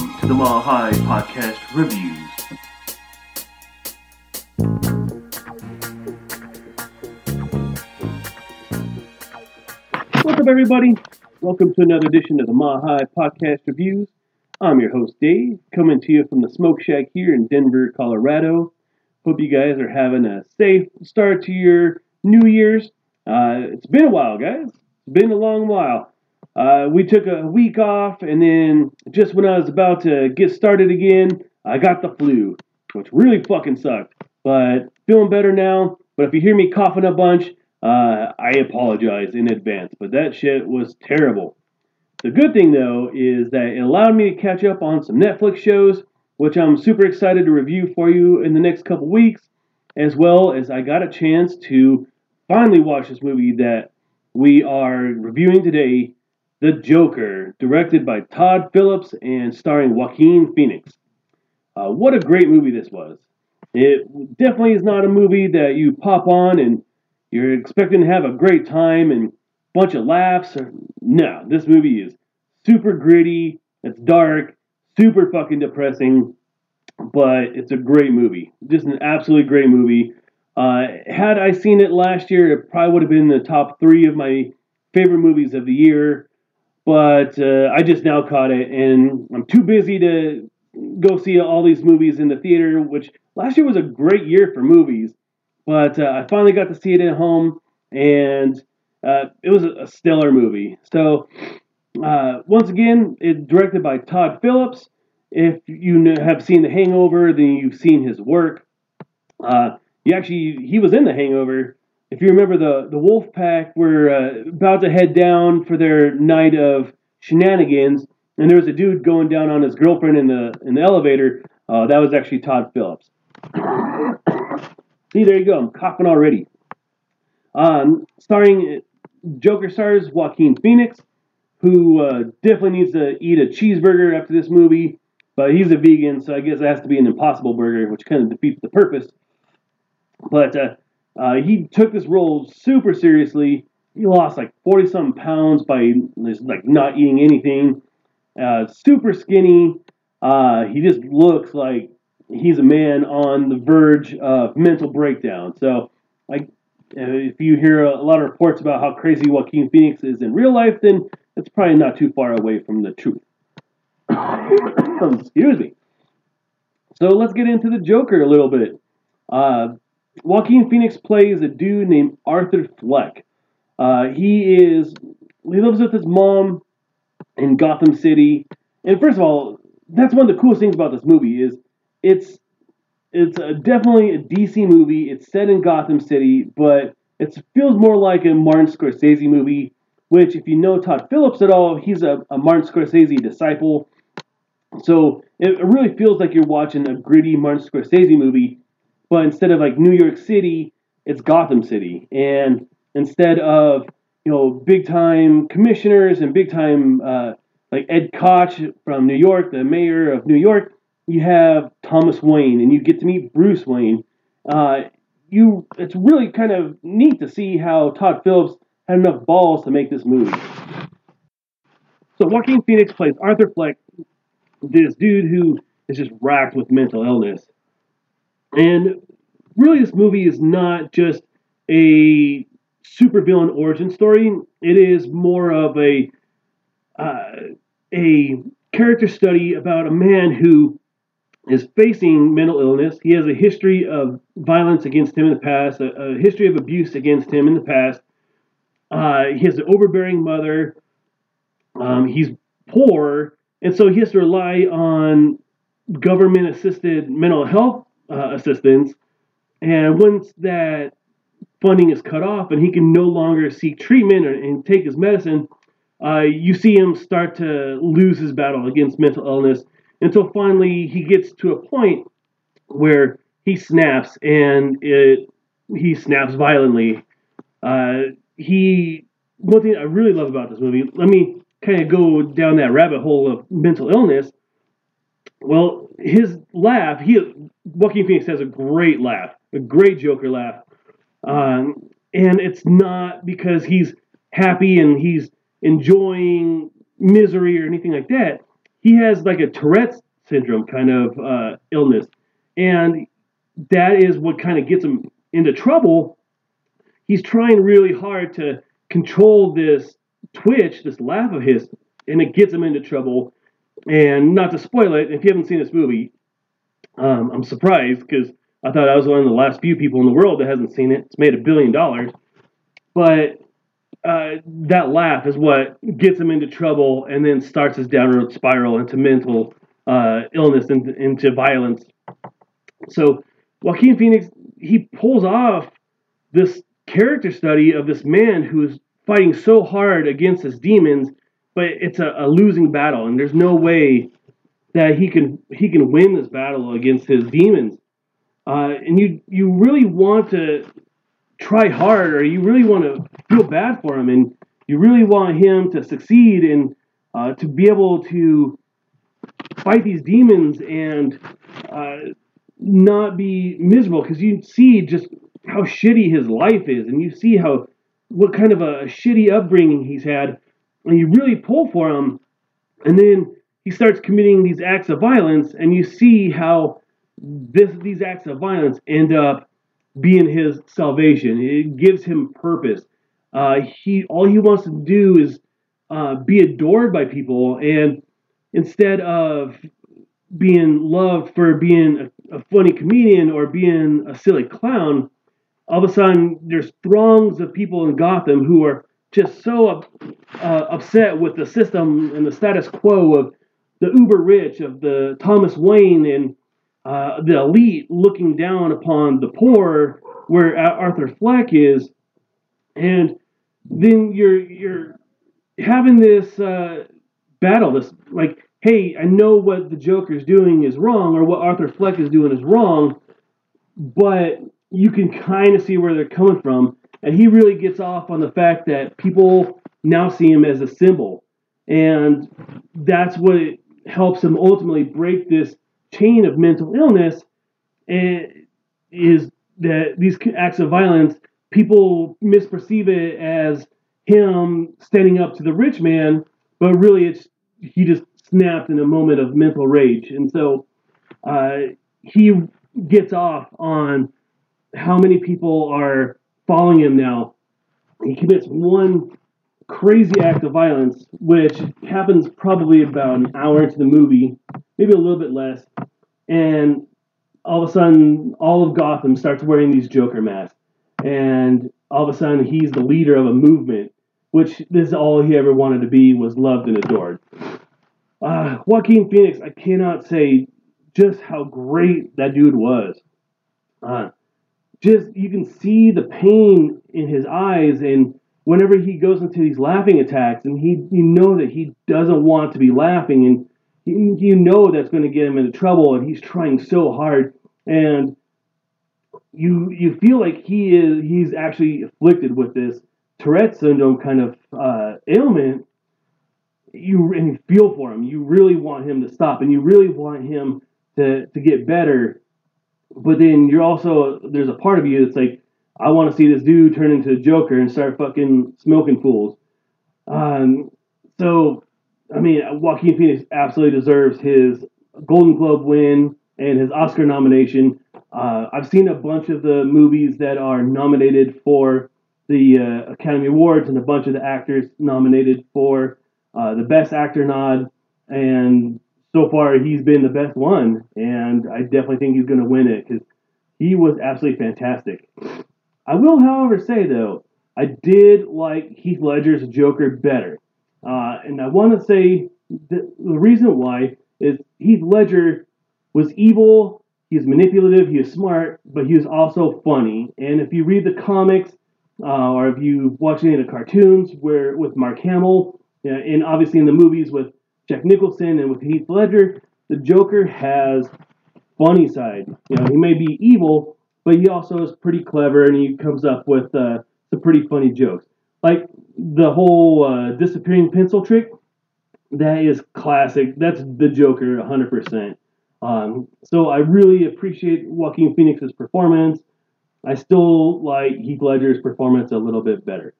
to the Mile High Podcast Reviews. What's up, everybody? Welcome to another edition of the Mile High Podcast Reviews. I'm your host, Dave, coming to you from the Smoke Shack here in Denver, Colorado. Hope you guys are having a safe start to your New Year's. Uh, it's been a while, guys. It's been a long while. Uh, we took a week off, and then just when I was about to get started again, I got the flu, which really fucking sucked. But feeling better now. But if you hear me coughing a bunch, uh, I apologize in advance. But that shit was terrible. The good thing, though, is that it allowed me to catch up on some Netflix shows, which I'm super excited to review for you in the next couple weeks, as well as I got a chance to finally watch this movie that we are reviewing today The Joker, directed by Todd Phillips and starring Joaquin Phoenix. Uh, what a great movie this was. It definitely is not a movie that you pop on and you're expecting to have a great time and a bunch of laughs. No, this movie is super gritty, it's dark, super fucking depressing, but it's a great movie. Just an absolutely great movie. Uh, had I seen it last year, it probably would have been in the top three of my favorite movies of the year. But uh, I just now caught it, and I'm too busy to go see all these movies in the theater, which last year was a great year for movies. But uh, I finally got to see it at home, and uh, it was a stellar movie. So, uh, once again, it's directed by Todd Phillips. If you have seen The Hangover, then you've seen his work. Uh, he actually he was in The Hangover. If you remember, the the Wolf Pack were uh, about to head down for their night of shenanigans, and there was a dude going down on his girlfriend in the in the elevator. Uh, that was actually Todd Phillips. See, there you go. I'm coughing already. Um, starring Joker stars Joaquin Phoenix, who uh, definitely needs to eat a cheeseburger after this movie, but he's a vegan, so I guess it has to be an impossible burger, which kind of defeats the purpose. But uh, uh, he took this role super seriously. He lost like 40 something pounds by like not eating anything. Uh, super skinny. Uh, he just looks like he's a man on the verge of mental breakdown. So, like, if you hear a lot of reports about how crazy Joaquin Phoenix is in real life, then it's probably not too far away from the truth. Excuse me. So let's get into the Joker a little bit. Uh, Joaquin Phoenix plays a dude named Arthur Fleck. Uh, he is he lives with his mom in Gotham City. And first of all, that's one of the coolest things about this movie is it's it's a, definitely a DC movie. It's set in Gotham City, but it feels more like a Martin Scorsese movie. Which, if you know Todd Phillips at all, he's a, a Martin Scorsese disciple. So it, it really feels like you're watching a gritty Martin Scorsese movie, but instead of like New York City, it's Gotham City, and instead of you know big time commissioners and big time uh, like Ed Koch from New York, the mayor of New York, you have Thomas Wayne, and you get to meet Bruce Wayne. Uh, you, it's really kind of neat to see how Todd Phillips had enough balls to make this movie. So Joaquin Phoenix plays Arthur Fleck, this dude who is just racked with mental illness, and really, this movie is not just a supervillain origin story. It is more of a uh, a character study about a man who is facing mental illness. He has a history of violence against him in the past, a, a history of abuse against him in the past. Uh, he has an overbearing mother. Um, he's poor, and so he has to rely on government assisted mental health uh, assistance. And once that funding is cut off and he can no longer seek treatment or, and take his medicine, uh, you see him start to lose his battle against mental illness until finally he gets to a point where he snaps and it he snaps violently. Uh, he one thing I really love about this movie. Let me kind of go down that rabbit hole of mental illness. Well, his laugh. He Joaquin Phoenix has a great laugh, a great Joker laugh, um, and it's not because he's happy and he's enjoying misery or anything like that he has like a Tourette's syndrome kind of uh, illness, and that is what kind of gets him into trouble. He's trying really hard to control this twitch, this laugh of his, and it gets him into trouble. And not to spoil it, if you haven't seen this movie, um, I'm surprised because I thought I was one of the last few people in the world that hasn't seen it. It's made a billion dollars, but uh, that laugh is what gets him into trouble and then starts his downward spiral into mental uh, illness and into violence. So Joaquin Phoenix he pulls off this character study of this man who's fighting so hard against his demons, but it's a, a losing battle, and there's no way that he can he can win this battle against his demons. Uh, and you you really want to try hard, or you really want to feel bad for him, and you really want him to succeed and uh, to be able to fight these demons and uh, not be miserable because you see just how shitty his life is, and you see how what kind of a shitty upbringing he's had, and you really pull for him, and then he starts committing these acts of violence, and you see how this these acts of violence end up being his salvation. It gives him purpose. Uh, he all he wants to do is uh, be adored by people, and instead of being loved for being a, a funny comedian or being a silly clown, all of a sudden there's throngs of people in Gotham who are just so uh, upset with the system and the status quo of the uber rich, of the Thomas Wayne and uh, the elite looking down upon the poor, where Arthur Fleck is, and then you're you're having this uh, battle, this like, hey, I know what the Joker's doing is wrong, or what Arthur Fleck is doing is wrong, but you can kind of see where they're coming from. And he really gets off on the fact that people now see him as a symbol. And that's what helps him ultimately break this chain of mental illness and is that these acts of violence, people misperceive it as him standing up to the rich man, but really it's he just snapped in a moment of mental rage. And so uh, he gets off on how many people are following him now. He commits one crazy act of violence, which happens probably about an hour into the movie, maybe a little bit less, and all of a sudden, all of Gotham starts wearing these Joker masks, and all of a sudden, he's the leader of a movement, which this is all he ever wanted to be was loved and adored. Uh, Joaquin Phoenix, I cannot say just how great that dude was. Uh, just you can see the pain in his eyes and whenever he goes into these laughing attacks and he you know that he doesn't want to be laughing and you know that's going to get him into trouble and he's trying so hard and you you feel like he is he's actually afflicted with this Tourette syndrome kind of uh, ailment you and you feel for him. You really want him to stop and you really want him to to get better but then you're also there's a part of you that's like, I want to see this dude turn into a Joker and start fucking smoking fools. Um, so I mean, Joaquin Phoenix absolutely deserves his Golden Globe win and his Oscar nomination. Uh, I've seen a bunch of the movies that are nominated for the uh, Academy Awards and a bunch of the actors nominated for uh, the Best Actor nod. And so far he's been the best one, and I definitely think he's going to win it because he was absolutely fantastic. I will, however, say though I did like Heath Ledger's Joker better, uh, and I want to say the, reason why is Heath Ledger was evil. He was manipulative. He was smart, but he was also funny. And if you read the comics, uh, or if you watch any of the cartoons, where with Mark Hamill, and obviously in the movies with Jack Nicholson and with Heath Ledger, the Joker has funny side. You know, he may be evil, but he also is pretty clever and he comes up with uh, some pretty funny jokes. Like the whole uh, disappearing pencil trick, that is classic. That's the Joker 100%. Um, so I really appreciate Joaquin Phoenix's performance. I still like Heath Ledger's performance a little bit better.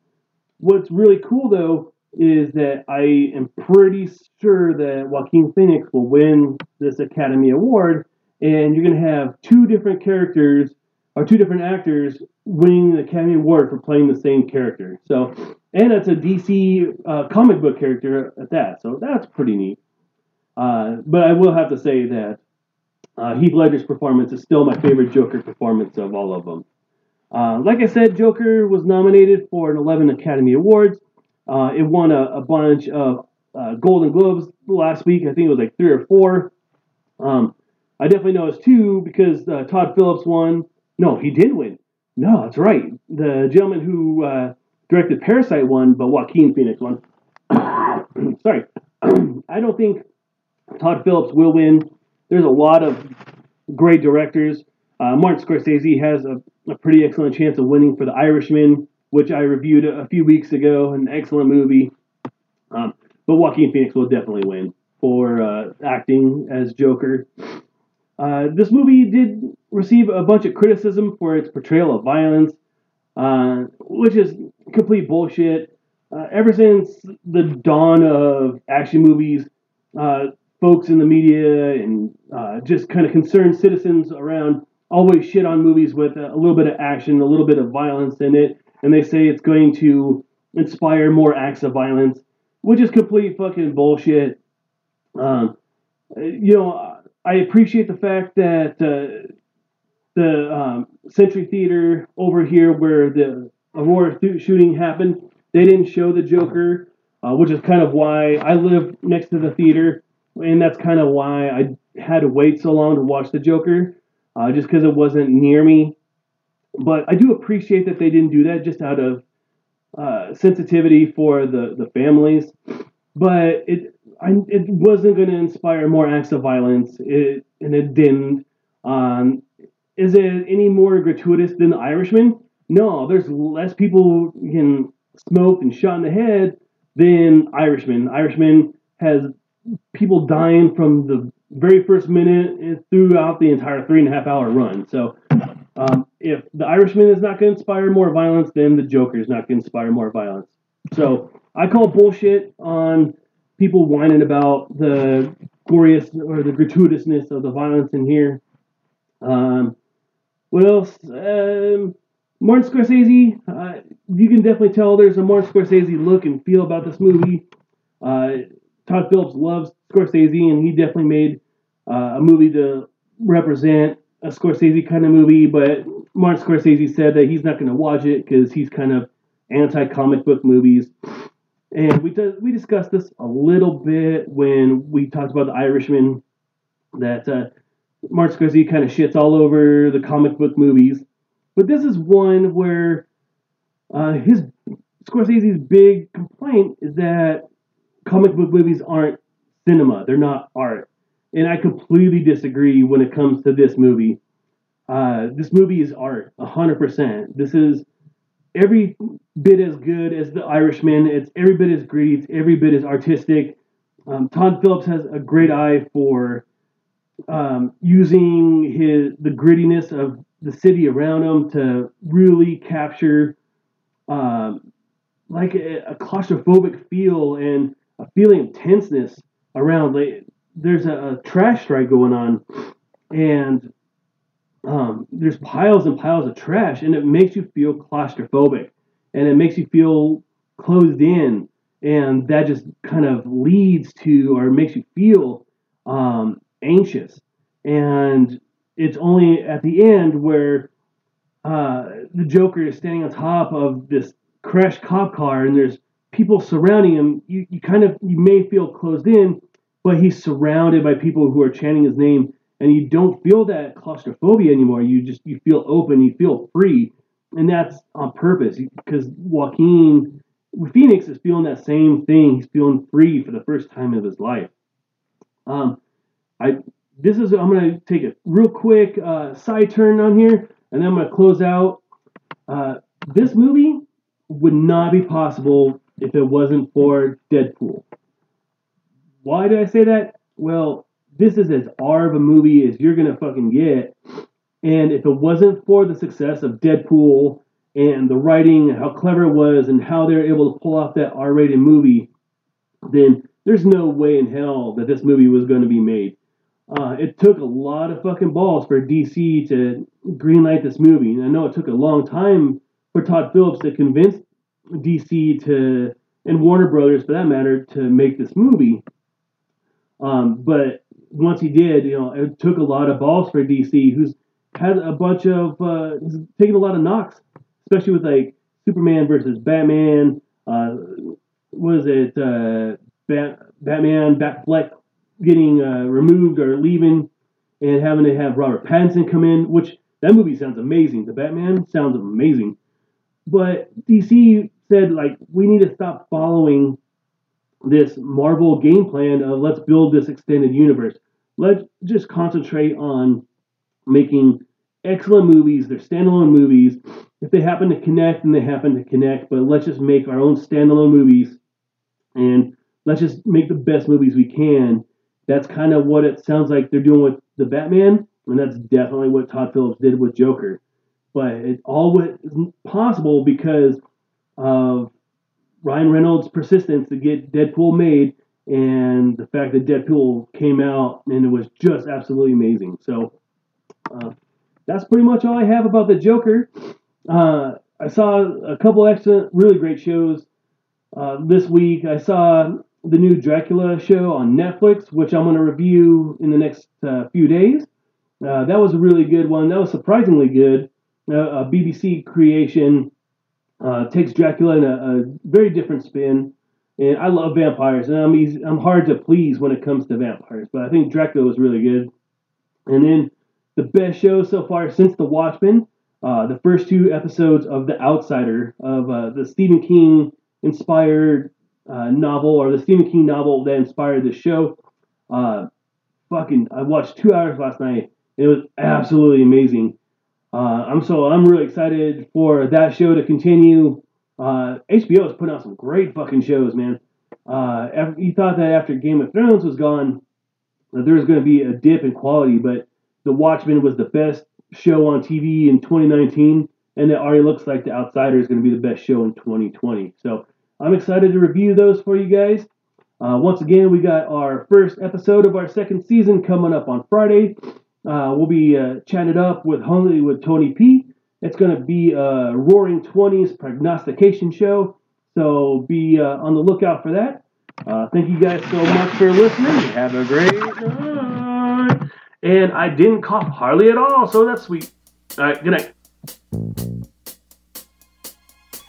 What's really cool though is that I am pretty sure that Joaquin Phoenix will win this Academy Award, and you're going to have two different characters or two different actors winning the Academy Award for playing the same character. So, and it's a DC uh, comic book character at that. So that's pretty neat. Uh, but I will have to say that uh, Heath Ledger's performance is still my favorite Joker performance of all of them. Uh, like I said, Joker was nominated for an 11 Academy Awards. Uh, it won a, a bunch of uh, Golden Globes last week. I think it was like three or four. Um, I definitely know it's two because uh, Todd Phillips won. No, he did win. No, that's right. The gentleman who uh, directed Parasite won, but Joaquin Phoenix won. Sorry. I don't think Todd Phillips will win. There's a lot of great directors. Uh, Martin Scorsese has a, a, pretty excellent chance of winning for The Irishman, which I reviewed a, few weeks ago. An excellent movie. Um, but Joaquin Phoenix will definitely win for uh, acting as Joker. Uh, this movie did receive a bunch of criticism for its portrayal of violence, uh, which is complete bullshit. Uh, ever since the dawn of action movies, uh, folks in the media and uh, just kind of concerned citizens around always shit on movies with a, a, little bit of action, a little bit of violence in it, and they say it's going to inspire more acts of violence, which is complete fucking bullshit. Um, you know, I appreciate the fact that uh, the um, Century Theater over here, where the Aurora th- shooting happened, they didn't show the Joker, uh, which is kind of why I live next to the theater and that's kind of why I had to wait so long to watch the Joker, uh, just because it wasn't near me. But I do appreciate that they didn't do that just out of uh, sensitivity for the the families. But it I, it wasn't going to inspire more acts of violence, it, and it didn't. Um, is it any more gratuitous than The Irishman? No, there's less people getting smoked and shot in the head than Irishman. Irishman has people dying from the very first minute throughout the entire three and a half hour run. So um, if the Irishman is not going to inspire more violence, then the Joker is not going to inspire more violence. So I call bullshit on people whining about the glorious or the gratuitousness of the violence in here. Um, what else? Um, Martin Scorsese, uh, you can definitely tell there's a Martin Scorsese look and feel about this movie. Uh, Todd Phillips loves Scorsese, and he definitely made uh, a movie to represent a Scorsese kind of movie. But Martin Scorsese said that he's not going to watch it because he's kind of anti comic book movies. And we d- we discussed this a little bit when we talked about The Irishman. That uh, Martin Scorsese kind of shits all over the comic book movies, but this is one where uh, his Scorsese's big complaint is that comic book movies aren't cinema; they're not art. And I completely disagree when it comes to this movie. Uh, this movie is art, hundred percent. This is every bit as good as The Irishman. It's every bit as gritty. It's every bit as artistic. Um, Todd Phillips has a great eye for um, using his the grittiness of the city around him to really capture um, like a, a, claustrophobic feel and a feeling of tenseness around. Like, there's a, a trash strike going on, and um, there's piles and piles of trash, and it makes you feel claustrophobic, and it makes you feel closed in, and that just kind of leads to or makes you feel um, anxious. And it's only at the end where uh, the Joker is standing on top of this crashed cop car, and there's people surrounding him, you, you kind of you may feel closed in, but he's surrounded by people who are chanting his name, and you don't feel that claustrophobia anymore. You just you feel open, you feel free, and that's on purpose because Joaquin Phoenix is feeling that same thing. He's feeling free for the first time of his life. Um, I this is I'm gonna take a real quick uh, side turn on here, and then I'm gonna close out. Uh, this movie would not be possible if it wasn't for Deadpool. Why did I say that? Well, this is as R of a movie as you're gonna fucking get. And if it wasn't for the success of Deadpool and the writing, and how clever it was, and how they're able to pull off that R-rated movie, then there's no way in hell that this movie was going to be made. Uh, it took a lot of fucking balls for DC to greenlight this movie. And I know it took a long time for Todd Phillips to convince DC to, and Warner Brothers for that matter, to make this movie. Um, but once he did, you know, it took a lot of balls for DC, who's had a bunch of, uh, he's taken a lot of knocks, especially with like Superman versus Batman. Uh, was it uh, Bat- Batman, Batfleck getting uh, removed or leaving, and having to have Robert Pattinson come in, which that movie sounds amazing. The Batman sounds amazing, but DC said like we need to stop following this Marvel game plan of let's build this extended universe. Let's just concentrate on making excellent movies. They're standalone movies. If they happen to connect, then they happen to connect. But let's just make our own standalone movies, and let's just make the best movies we can. That's kind of what it sounds like they're doing with the Batman, and that's definitely what Todd Phillips did with Joker. But it all was possible because of Ryan Reynolds' persistence to get Deadpool made, and the fact that Deadpool came out and it was just absolutely amazing. So uh, that's pretty much all I have about the Joker. Uh, I saw a couple excellent, really great shows uh, this week. I saw the new Dracula show on Netflix, which I'm going to review in the next uh, few days. Uh, that was a really good one. That was surprisingly good. Uh, a BBC creation uh, takes Dracula in a, a, very different spin. And I love vampires, and I'm easy, I'm hard to please when it comes to vampires. But I think Dracula was really good. And then the best show so far since The Watchmen, uh, the first two episodes of The Outsider, of uh, the Stephen King inspired uh, novel or the Stephen King novel that inspired the show. Uh, fucking, I watched two hours last night. It was absolutely amazing. Uh, I'm so I'm really excited for that show to continue. Uh, HBO is putting out some great fucking shows, man. Uh, you thought that after Game of Thrones was gone, that there was going to be a dip in quality, but The Watchmen was the best show on TV in 2019, and it already looks like The Outsider is going to be the best show in 2020. So I'm excited to review those for you guys. Uh, once again, we got our first episode of our second season coming up on Friday. Uh, we'll be uh, chatting up with Honey with Tony P. It's going to be a Roaring Twenties prognostication show, so be uh, on the lookout for that. Uh, thank you guys so much for listening. Have a great night. And I didn't cough hardly at all, so that's sweet. All right, good night.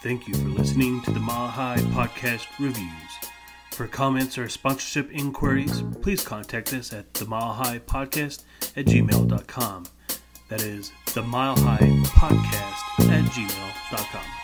Thank you for listening to the High Podcast Reviews. For comments or sponsorship inquiries, please contact us at the Mile High Podcast at gmail.com. That is the Mile High Podcast at gmail.com.